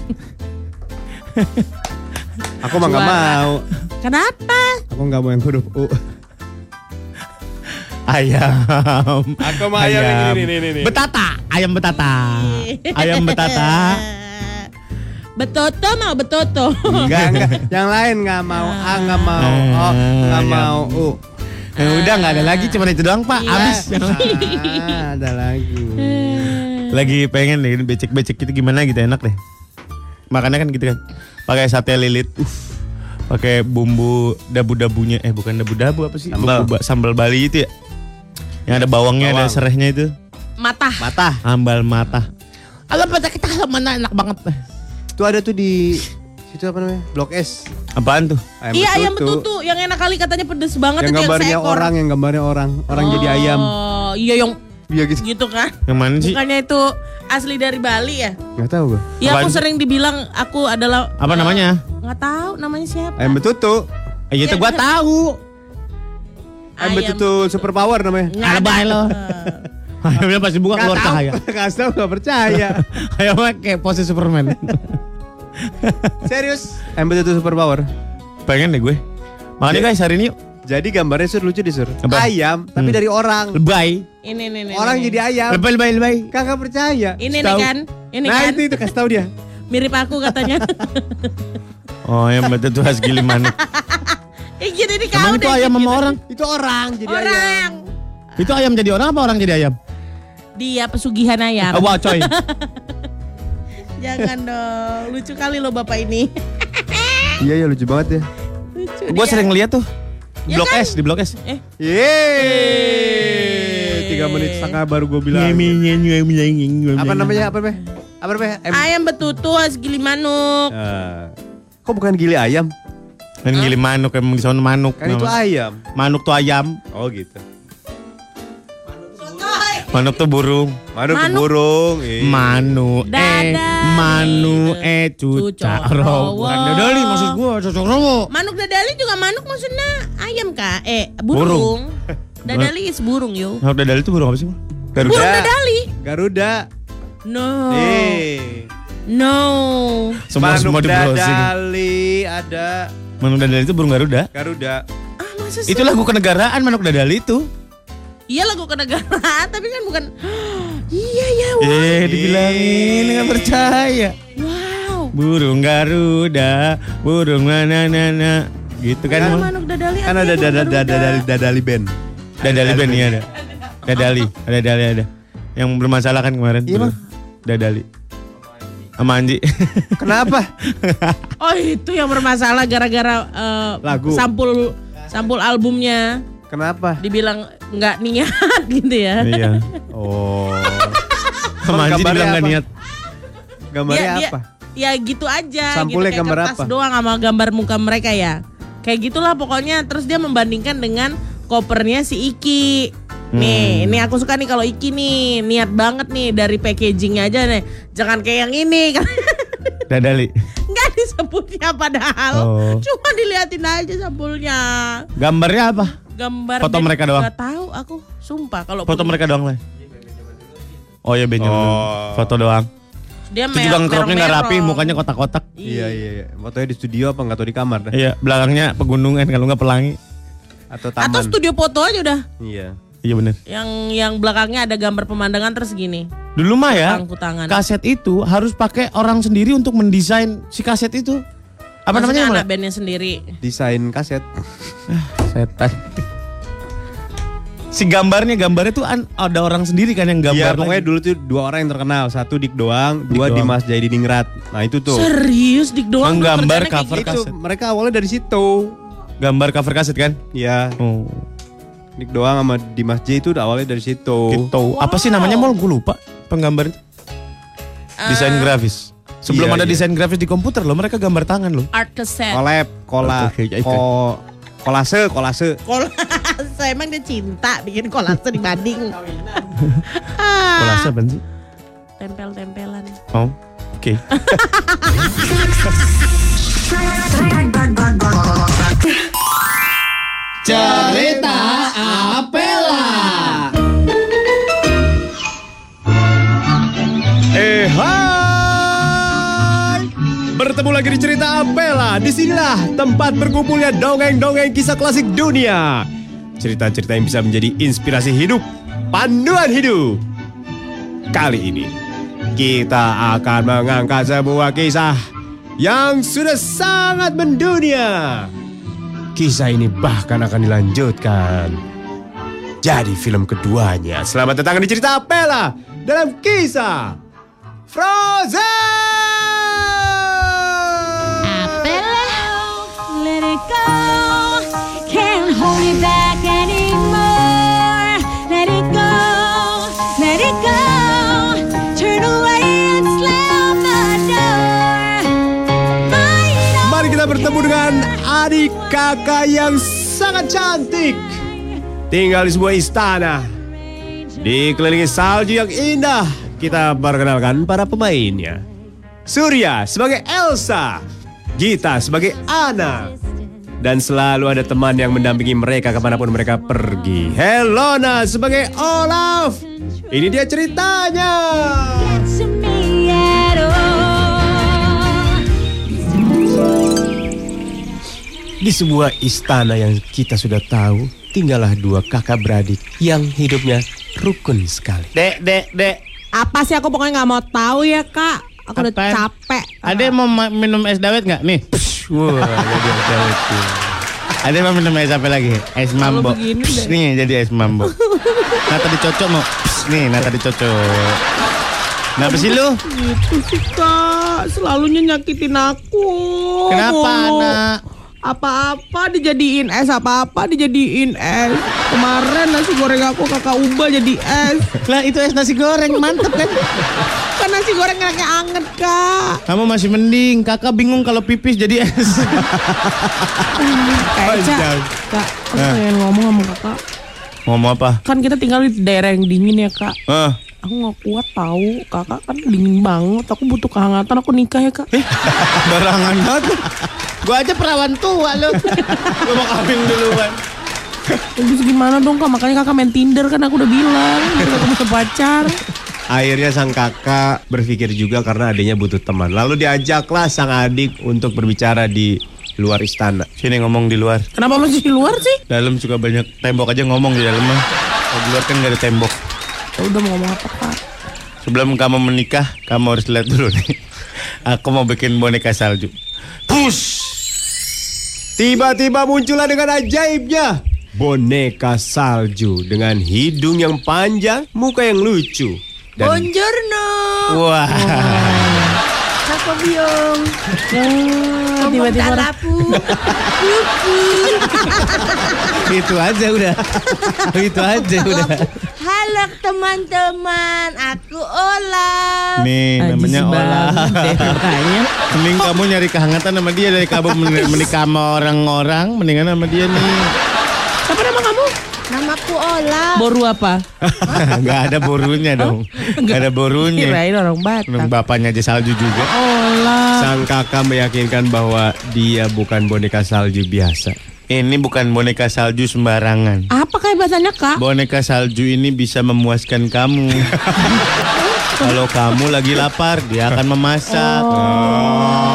Aku mah nggak Juara. mau. Kenapa? Aku nggak mau yang huruf U. Ayam. Aku mah ayam yang ini, ini, ini, ini. Betata, ayam betata. Ayam betata. Betoto mau betoto. Enggak, enggak. Yang lain nggak mau. A nggak mau. O nggak Ayam. mau. U. Ya udah nggak ada lagi cuma itu doang pak. Iya. Habis. Ah, ada lagi. Lagi pengen deh becek-becek gitu gimana gitu enak deh. Makannya kan gitu kan. Pakai sate lilit. Uff. Pakai bumbu dabu-dabunya. Eh bukan dabu-dabu apa sih? Sambal. Bumbu ba- sambal Bali itu ya. Yang ada bawangnya, ada Bawang. serehnya itu. Matah. Mata. Sambal mata. Alam pada kita mana enak banget. Itu ada tuh di situ apa namanya? Blok S. Apaan tuh? iya ayam betutu. Yang enak kali katanya pedes banget Yang itu gambarnya seekor. orang, yang gambarnya orang. Orang jadi ayam. Oh, iya yang Iya gitu. gitu kan. Yang mana sih? Bukannya itu asli dari Bali ya? Nggak tahu gue. Ya aku sering dibilang aku adalah Apa namanya? nggak tahu namanya siapa. Ayam betutu. Eh, itu gua tahu. Ayam betutu super power namanya. Ada. lo. Ayamnya pasti buka keluar cahaya. Kasih tahu nggak percaya. Ayamnya kayak pose Superman. Serius? Ayam betutu super power. Pengen deh gue. Makanya guys hari ini yuk. Jadi gambarnya sur lucu di sur. Apa? Ayam tapi Hmm. dari orang. Lebay. Ini nih nih. Orang nih. jadi ayam. Lebay, lebay, lebay. Kagak percaya. Ini nih kan. Ini nah kan. itu itu kasih tahu dia. Mirip aku katanya. Oh yang betul tuh gili manuk. eh gitu ini Emang kau itu deh. ayam gitu. sama orang? Itu orang jadi ayam. Orang. Itu ayam jadi orang apa orang jadi ayam? Dia pesugihan ayam. Oh, wah coy. Jangan dong. Lucu kali lo bapak ini. Iya ya lucu banget ya. Lucu. gue sering lihat tuh. Ya blok kan? S, di blok S. Eh, Yeay. Tiga menit setengah baru gue bilang. Apa namanya? Apa namanya? Apa namanya? Ayam betutu khas gili manuk. Ah. Kok bukan gili ayam? Kan gili manuk emang di sana manuk. Kan itu ayam. Manuk tuh ayam, Oh gitu. Manuk tuh burung. Manuk, Manuk. burung. Iya. Manu eh Dadali. manu eh Cucok cucak rowo. Bukan dadali maksud gua cocok rowo. Manuk dadali juga manuk maksudnya ayam kak? Eh burung. Dadali is burung yo. Manuk dadali itu burung apa sih? Garuda. Burung dadali. Garuda. No. Eh. No. Semua Manuk semua di browsing. dadali ada. Manuk dadali itu burung Garuda. Garuda. Ah sih? Itu lagu kenegaraan manuk dadali itu. Iya lagu kenegaraan tapi kan bukan. iya ya. Wow. Eh, dibilangin nggak percaya. wow. Burung Garuda, burung mana nana, gitu kan? Kan manuk dadali. Kan ada burung dada Garuda. dada dadali dadali band. Dadali band iya ada. Dadali, ada Dadali ada. Yang bermasalah kan kemarin. Iya, Bang. Dadali. Sama Anji. Kenapa? Oh itu yang bermasalah gara-gara eh, Lagu. sampul sampul albumnya Kenapa? dibilang nggak niat gitu ya. iya. Oh. Sama Anji Gambarnya dibilang nggak niat. Gambarnya Ya, dia- apa? Ya gitu aja. Sampulnya gitu, kayak gambar kertas apa? doang sama gambar muka mereka ya. Kayak gitulah pokoknya. Terus dia membandingkan dengan kopernya si Iki. Nih, ini aku suka nih kalau Iki nih niat banget nih dari packagingnya aja nih. Jangan kayak yang ini kan. Dadali. Nggak disebutnya padahal. Oh. Cuma diliatin aja sampulnya. Gambarnya apa? Gambar Foto mereka doang? Nggak tahu aku, sumpah kalau Foto mereka doang lah. Oh iya Benjamin. Oh. Foto doang. dia Itu juga ngeropnya nggak rapi, mukanya kotak-kotak. Iya iya iya. Fotonya di studio apa nggak tahu di kamar dah. Iya, belakangnya pegunungan kalau nggak pelangi. Atau Atau taman. studio foto aja udah. Iya. Iya bener. Yang yang belakangnya ada gambar pemandangan terus gini. Dulu mah ya, kaset itu harus pakai orang sendiri untuk mendesain si kaset itu. Apa Maksudnya namanya? anak bandnya sendiri. Desain kaset. Setan. Si gambarnya, gambarnya tuh an- ada orang sendiri kan yang gambar. Iya lagi. pokoknya dulu tuh dua orang yang terkenal. Satu Dik doang, Dik dua doang. Dimas Jaidiningrat. Nah itu tuh. Serius dik doang. Menggambar cover gitu. itu kaset. mereka awalnya dari situ. Gambar cover kaset kan? Iya. Oh, Dik doang sama Dimas J itu udah awalnya dari situ. gitu. Apa sih namanya mal? Gue lupa. Penggambar. Eh, Desain grafis. Sebelum Iya, ada iya. desain grafis di komputer loh, mereka gambar tangan loh. Art cassette. Oke. ko, kolase, kolase. Kolase emang dia cinta bikin kolase dibanding. Kolase apa sih? Tempel-tempelan. Oh, oke. Cerita Apela. Bertemu lagi di cerita Apela Di sinilah tempat berkumpulnya dongeng-dongeng kisah klasik dunia. Cerita-cerita yang bisa menjadi inspirasi hidup Panduan hidup. Kali ini Kita akan mengangkat sebuah kisah Yang sudah sangat mendunia. Kisah ini bahkan akan dilanjutkan. Jadi film keduanya. Selamat datang di cerita Apela Dalam kisah Frozen! Dengan adik kakak yang sangat cantik. Tinggal di sebuah istana. Dikelilingi salju yang indah. Kita perkenalkan para pemainnya. Surya sebagai Elsa. Gita sebagai Anna. Dan selalu ada teman yang mendampingi mereka ke mana pun mereka pergi. Helona sebagai Olaf. Ini dia ceritanya. Di sebuah istana yang kita sudah tahu, tinggallah dua kakak beradik yang hidupnya rukun sekali. Dek, dek, dek. Apa sih aku pokoknya nggak mau tahu ya kak. Aku udah Apaan? capek. Ada yang mau ma- minum es dawet nggak? Nih. Wah, jadi ada itu. Ada yang mau minum es apa lagi? Es mambo. deh. nih jadi es mambo. Nah tadi cocok mau. Pss, nih, nah tadi cocok. Kenapa sih lu? Gitu sih kak. Selalunya nyakitin aku. Kenapa Mulu. anak? Apa-apa dijadiin es, apa-apa dijadiin es. Kemarin nasi goreng aku kakak ubah jadi es. Lah itu es nasi goreng mantep kan? Kan nasi goreng enaknya anget kak. Kamu masih mending. Kakak bingung kalau pipis jadi es. Kayak Panjang. kak, aku pengen ngomong sama kakak. Ngomong apa? Kan kita tinggal di daerah yang dingin ya kak. Aku nggak kuat tahu kakak kan dingin banget. Aku butuh kehangatan. Aku nikah ya kak. barangan banget. Gua aja perawan tua lu. Gua mau kawin duluan. Terus gimana dong kak? Makanya kakak main Tinder kan aku udah bilang. Kakak mau pacar. Akhirnya sang kakak berpikir juga karena adiknya butuh teman. Lalu diajaklah sang adik untuk berbicara di luar istana. Sini ngomong di luar. Kenapa masih di luar sih? Dalam suka banyak tembok aja ngomong di dalam mah. Di luar kan gak ada tembok. Ya udah mau ngomong apa kak? Sebelum kamu menikah, kamu harus lihat dulu nih. Aku mau bikin boneka salju. Push! Tiba-tiba muncullah dengan ajaibnya boneka salju dengan hidung yang panjang, muka yang lucu. Dan Buongiorno. Wah, Kakak biong. Ya, tiba-tiba orang- itu aja udah. itu aja udah. Halo teman-teman, aku Ola. Nih namanya Olah. Mending kamu nyari kehangatan sama dia dari kamu men- menikah sama orang-orang, mendingan sama dia nih. Siapa nama kamu? Namaku Ola. Boru apa? Gak ada borunya dong. Gak ada borunya. Kirain orang Orang Batak. bapaknya aja salju juga. Ola. sang kakak meyakinkan bahwa dia bukan boneka salju biasa. Ini bukan boneka salju sembarangan. Apa kehebatannya kak? Boneka salju ini bisa memuaskan kamu. Kalau kamu lagi lapar, dia akan memasak. Ola.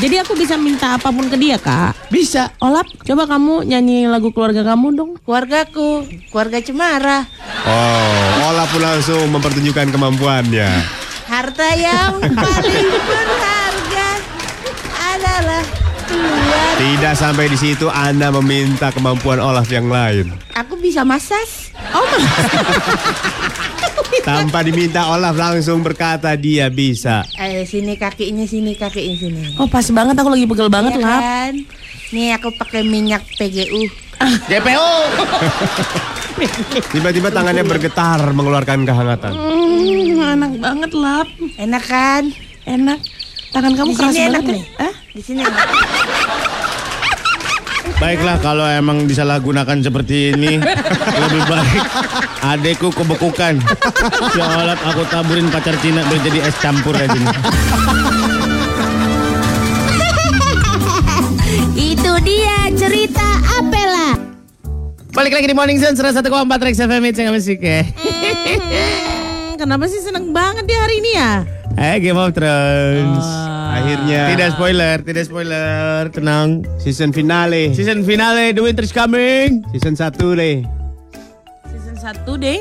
Jadi aku bisa minta apa pun ke dia kak. Bisa. Olap, coba kamu nyanyi lagu keluarga kamu dong. Keluargaku, keluarga Cemara. Oh, Ola pun langsung mempertunjukkan kemampuannya. Harta yang paling berharga adalah keluarga. Tidak sampai di situ Anda meminta kemampuan Olaf yang lain. Aku bisa masas. Oh mas, Tanpa diminta Olaf langsung berkata dia bisa. Eh, sini kakinya, sini kakinya sini. oh pas banget aku lagi pegel banget Iya lap. kan? Nih aku pakai minyak PGU. JPO. Tiba-tiba tangannya bergetar mengeluarkan kehangatan. Hmm, enak banget lap. Enak kan? Enak. Tangan kamu Di keras sini enak banget nih. Hah? Di sini enak. Baiklah kalau emang disalahgunakan seperti ini lebih baik adekku kebekukan. Seolah aku taburin pacar Cina biar jadi es campur aja nih. Itu dia cerita Apela. Balik lagi di Morning Zone 101,4 Rex FM It's yang musik ya. Hmm, kenapa sih seneng banget dia hari ini ya? Eh Game of Thrones. Akhirnya Tidak spoiler, tidak spoiler, tenang. season finale. Season finale The Winter's Coming. Season 1 deh. Season 1 deh.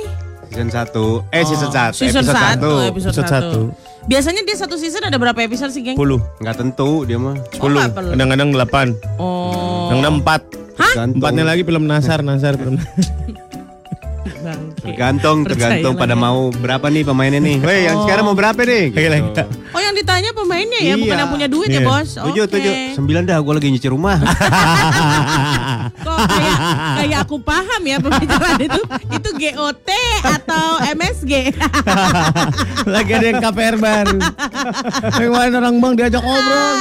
Season 1. Eh season 1. Season episode 1, 1. episode Episode 1. Biasanya dia satu season ada berapa episode sih, geng? 10. Enggak tentu dia mah. 10. Oh, nggak perlu. Kadang-kadang 8. Oh. Kadang-kadang 4. Tergantung. Empatnya lagi film Nasar, Nasar film. Bangke. Tergantung, tergantung pada lah. mau berapa nih pemainnya nih. Weh, yang sekarang mau berapa nih? Gitu. Oh yang ditanya pemainnya ya, bukan Iya. yang punya duit ya Iya. bos? Tujuh, Oke. tujuh. Sembilan dah, gue lagi nyuci rumah. Kok kayak, kayak aku paham ya pembicaraan itu. Itu GOT atau MSG? lagi ada yang KPR baru. Yang mana orang bang diajak ngobrol.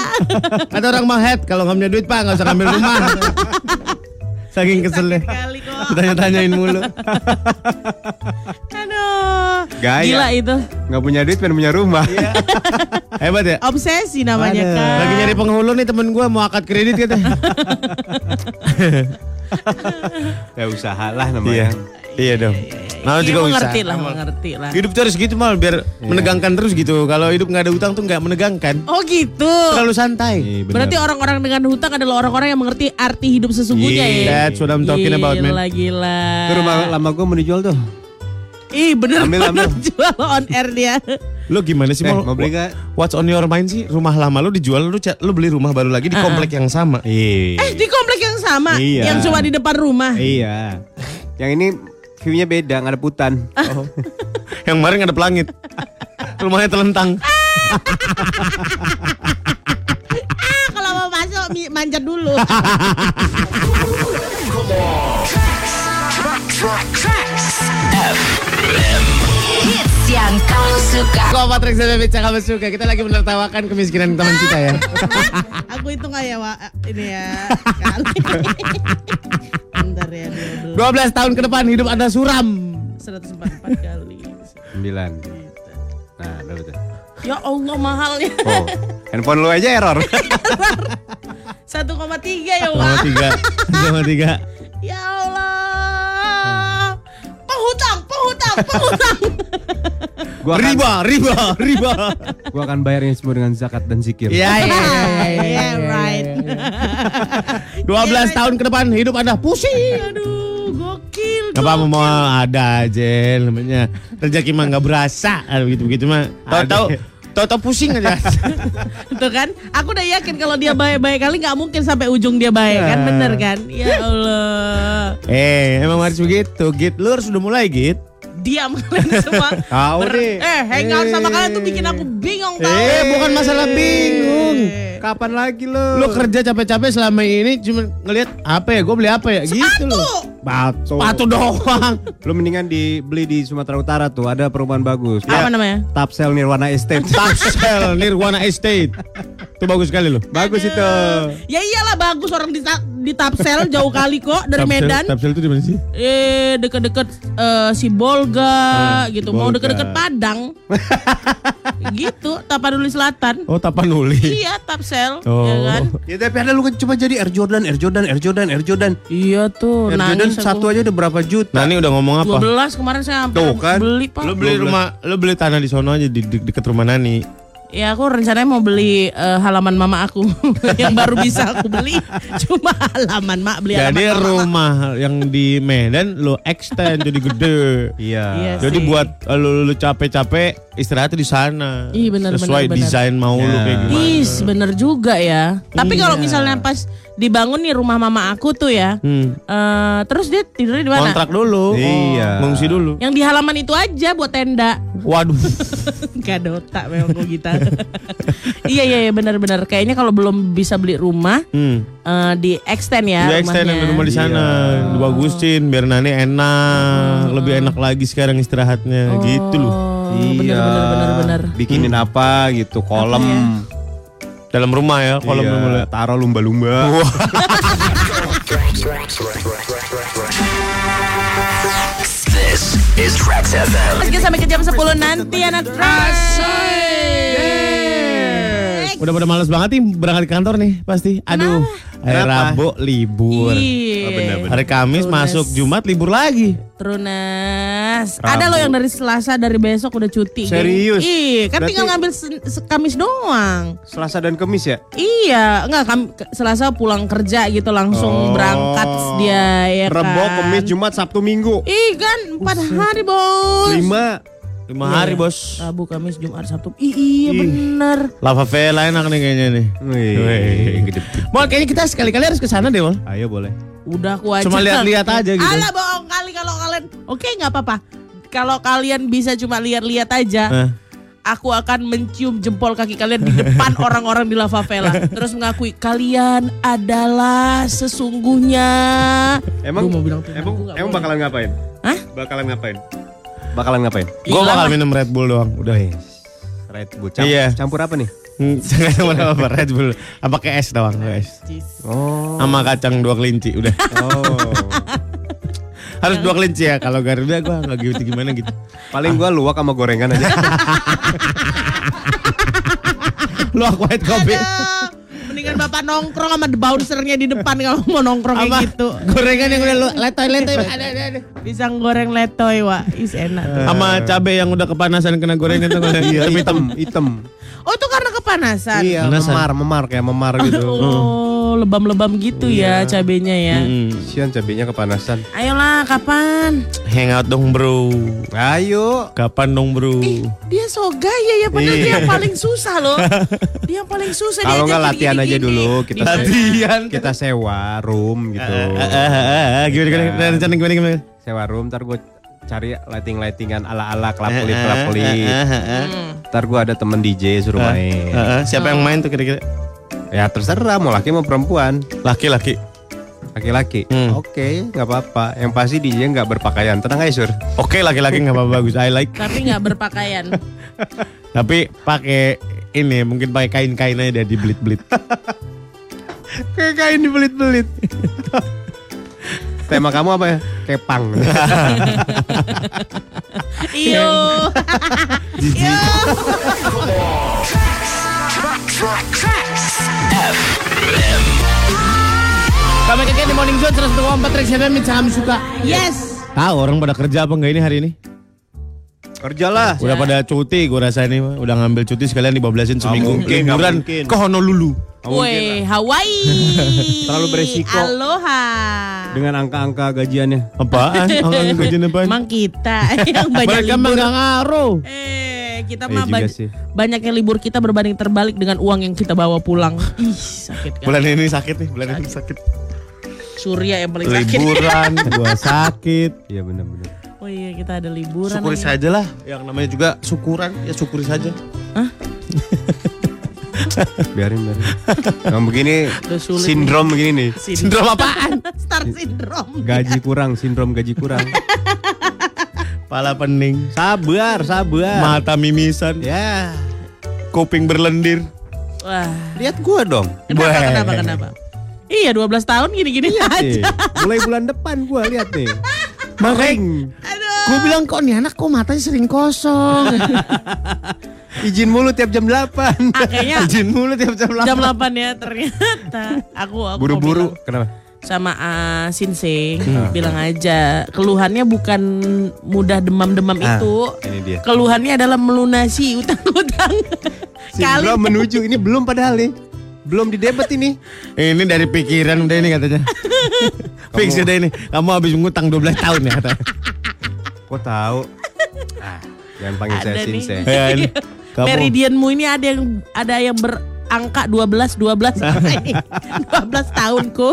Ada orang bang head kalau nggak punya duit pak nggak usah ngambil rumah. Saking keselnya. Kali kok. Ditanya-tanyain mulu. Aduh. Gaya. Gila itu. Nggak punya duit, pengen punya rumah. Hebat ya. Obsesi namanya Waduh. kan. Lagi nyari penghulu nih temen gue mau akad kredit katanya. ya usaha lah namanya. Iya dong. Nah, Iya, juga usaha. mengerti lah, Amal. mengerti lah. Hidup tuh harus gitu mal biar menegangkan terus gitu. Kalau hidup nggak ada utang tuh nggak menegangkan. Oh gitu. Terlalu santai. Iya. Berarti orang-orang dengan hutang adalah orang-orang yang mengerti arti hidup sesungguhnya Yeah, ya. that's what I'm talking about, man. Gila, gila. Rumah lama gue mau dijual tuh. Ih bener Ambil, bener ambil. jual on air dia. Lo gimana sih Eh, mal? mau beli nggak? What's on your mind sih? Rumah lama lu dijual, lu, ca- lu beli rumah baru lagi di komplek yang sama. Iya. Eh di komplek yang sama, Iya. yang cuma di depan rumah. Iya. Yang ini view-nya beda, nggak ada putan. yang kemarin ada pelangit. Rumahnya telentang. Ah kalau mau masuk manjat dulu. Hits yang kamu suka. Kok Patrick saya bicara kamu suka. Kita lagi menertawakan kemiskinan teman kita ya. Aku hitung aja wa ini ya. Kali. Bentar ya dulu. 12 tahun ke depan hidup Anda suram. 144 kali. Sembilan. Nah, berapa tuh? Ya Allah mahalnya. Oh, handphone lu aja error. 1,3 ya Sama Wak. tiga. Sama tiga. Ya Allah. Penghutang, penghutang, penghutang. Gua akan, Riba, riba, riba. gua akan bayarnya semua dengan zakat dan zikir. Iya, iya, iya, iya, Yeah, right. 12 tahun ke depan hidup Anda pusing. Aduh, gokil. Gak apa-apa mau ada aja namanya rezeki mah nggak berasa begitu begitu mah tahu-tahu tahu-tahu pusing aja Tuh kan, aku udah yakin kalau dia baik-baik kali nggak mungkin sampai ujung dia baik kan, bener kan? Ya Allah. eh emang harus begitu git lu harus udah mulai git Diam kalian semua. Tahu deh. Eh, hangout sama kalian tuh bikin aku bingung tau. eh bukan masalah bingung Kapan lagi lu? lu kerja capek-capek selama ini cuma ngelihat apa ya gue beli apa ya gitu loh Batu. sepatu doang Lu mendingan dibeli di Sumatera Utara tuh, ada perumahan bagus. Apa namanya? Tapsel Nirwana Estate. Tapsel Nirwana Estate itu bagus sekali loh bagus itu. Ya iyalah bagus orang di, di Tapsel jauh kali kok dari Tapsel- Medan. Tapsel itu di mana sih Eh deket-deket eh, si Bolga gitu, mau Bolga. deket-deket Padang. gitu, Tapanuli Selatan. oh Tapanuli Iya, Tapsel, Oh. ya kan? Ya tapi ada lu kan cuma jadi Air Jordan, Air Jordan, Air Jordan, Air Jordan. Iya tuh, Air Jordan satu aku. aja udah berapa juta? ini udah ngomong apa 12 kemarin saya hampir Tuh kan. beli, Pak. lu beli rumah lu beli tanah di sono aja di, di deket rumah Nani Ya aku rencananya mau beli eh, halaman mama aku yang baru bisa aku beli. Cuma halaman mak beli Jadi halaman mama. rumah yang di Medan lo extend jadi gede. Iya. Iya Jadi sih. buat lu, lu capek-capek istirahatnya di sana. Iya, benar, Sesuai benar. desain mau lu Ya. kayak gimana. Is bener juga ya. Tapi kalau Iya. misalnya pas dibangun nih rumah mama aku tuh ya, Hmm. eh, terus dia tidurnya di mana? Kontrak dulu. Iya. Mengungsi dulu. Yang di halaman itu aja buat tenda. Waduh. Gak dota memang gue kita. iya iya iya benar-benar. Kayaknya kalau belum bisa beli rumah Hmm. eh, di extend ya Di extend rumahnya. yang rumah di sana, dibagusin biar Nani enak, lebih enak lagi sekarang istirahatnya gitu loh. Oh, benar benar benar benar. Bikinin apa gitu, kolam. Dalam rumah ya, kalau Iya, belum taruh lumba-lumba. This is Trax FM. Meski sampai ke jam 10 nanti anak Trax. Udah pada males banget nih berangkat ke kantor nih pasti. Aduh, hari Kenapa? Rabu libur. Iya. Hari Kamis Tunas. masuk Jumat libur lagi. Trunas. Rabu. Ada loh yang dari Selasa dari besok udah cuti. Serius? Iya, kan Berarti- tinggal ngambil Kamis doang. Selasa dan Kemis ya? Iya, enggak kam- Selasa pulang kerja gitu langsung Oh. berangkat dia ya Rebo, kan. Kemis, Jumat, Sabtu, Minggu. Ih kan empat hari bos. Lima. Lima Iya. hari bos. Rabu, Kamis, Jumat, Sabtu. Ih, iya bener. Lava Vela enak nih kayaknya nih. Wih, gede. Mal kayaknya kita sekali-kali harus ke sana deh, Mal. Ayo boleh. Udah aku aja. Cuma lihat-lihat aja gitu. Alah bohong kali kalau kalian. Oke nggak apa-apa. Kalau kalian bisa cuma lihat-lihat aja. Eh. Aku akan mencium jempol kaki kalian di depan orang-orang di lava vela. Terus mengakui kalian adalah sesungguhnya. Emang mau bilang tuh, emang, emang bakalan ngapain? Hah? Bakalan ngapain? Bakalan ngapain? Gue bakal minum Red Bull doang. Udah. Red Bull. Camp- Iya. Campur apa nih? Hmm, Jangan sama apa Red Bull. Apa ke es doang, es. Oh. Sama kacang dua kelinci udah. Oh. Harus dua kelinci ya. Kalau Garuda gua nggak gitu gimana gitu. Paling gua luwak sama gorengan aja. Lu aku white coffee. Mendingan bapak nongkrong sama bouncernya di depan kalau mau nongkrong kayak Apa? gitu. Gorengan yang udah lu letoy letoy. Ada ada ada. Pisang goreng letoy, Wak. Is enak tuh. Sama cabe yang udah kepanasan kena gorengan tuh. Iya, hitam, hitam. Oh itu karena kepanasan. Iya, Panasan. memar, memar kayak memar gitu. Oh, lebam-lebam gitu ya cabenya ya. Hmm. Sian cabenya kepanasan. Ayolah, kapan? Hangout dong bro. Ayo. Kapan dong bro? Dia so gaya ya, padahal Iya. dia yang paling susah loh. dia yang paling susah. Kalau nggak latihan gini-gini. aja dulu, kita Latihan. kita sewa room gitu. Eh, eh, eh, eh, Gimana gimana? Iya. Rencana gimana gimana? Sewa room, ntar gue cari lighting-lightingan ala-ala kelap-kelip Eh, kelap-kelip. eh, eh, eh. Ntar gue ada temen DJ suruh main. Siapa yang main tuh kira-kira? Ya terserah mau laki mau perempuan. Laki-laki. Laki-laki. Hmm. Oke, nggak apa-apa. Yang pasti DJ nggak berpakaian. Tenang aja, Sur. Oke laki-laki nggak apa-apa bagus. I like. Tapi nggak berpakaian. Tapi pakai ini mungkin pakai kain-kain aja di belit-belit. Kayak kain dibelit-belit. Tema kamu apa ya? Kepang. Iyo. Iyo. Kami kakek di Morning Zone 104 Trax FM Saham suka. Yes. Tahu orang pada kerja apa enggak ini hari ini? Kerjalah. Udah pada cuti gue rasa ini. Udah ngambil cuti sekalian dibablasin seminggu mungkin, liburan ke Honolulu. Woi, Hawaii. Terlalu beresiko. Aloha. Dengan angka-angka gajiannya. Apaan? Angkat gajian apaan? Emang kita yang banyak Mereka libur. nggak ngaruh. Eh, kita Iya mah juga ban- sih. banyaknya libur kita berbanding terbalik dengan uang yang kita bawa pulang. Ih, sakit kan. Bulan ini sakit nih, bulan ini sakit. Surya yang paling sakit. Liburan, gua sakit. Iya benar-benar. Oh iya, kita ada liburan. Syukuri nih. saja lah. Yang namanya juga syukuran, ya syukuri saja. Biarin, biarin. Yang begini sindrom begini nih. Sindrom apaan? Star syndrome. Gaji kurang, sindrom gaji kurang. Pala pening, Sabar, sabar. mata mimisan, Ya, kuping berlendir. Wah, lihat gua dong. kenapa, Weh. kenapa, kenapa? Iya, 12 tahun gini-gini Nih, aja. mulai bulan depan gua lihat nih. Makanya Gue bilang kok nih anak kok matanya sering kosong. izin mulu tiap jam 8. Ah, kayaknya Izin mulu tiap jam jam 8 ya ternyata. Aku, aku Buru-buru. Kenapa? sama uh, Sinsing bilang aja keluhannya bukan mudah demam-demam Ah, itu. ini dia. Keluhannya adalah melunasi utang-utang. Kali menuju ini belum padahal nih. Belum didebet ini. ini dari pikiran udah ini katanya. Fix udah ini. Kamu habis ngutang 12 tahun ya katanya. Kok tahu? Ah, Jangan panggil saya Ada. Sinse. Ya, ini. Kamu- Meridianmu ini ada yang ada yang berangka 12 12 12 tahunku.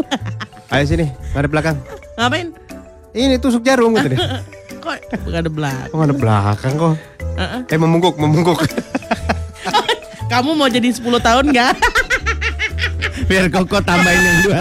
Ayo sini, ada belakang. Ngapain? Ini tusuk jarum gitu deh. Kok ada belakang? Kok ada belakang kok? Heeh. Eh memungkuk, memungkuk. Kamu mau jadi 10 tahun nggak? Biar koko tambahin yang dua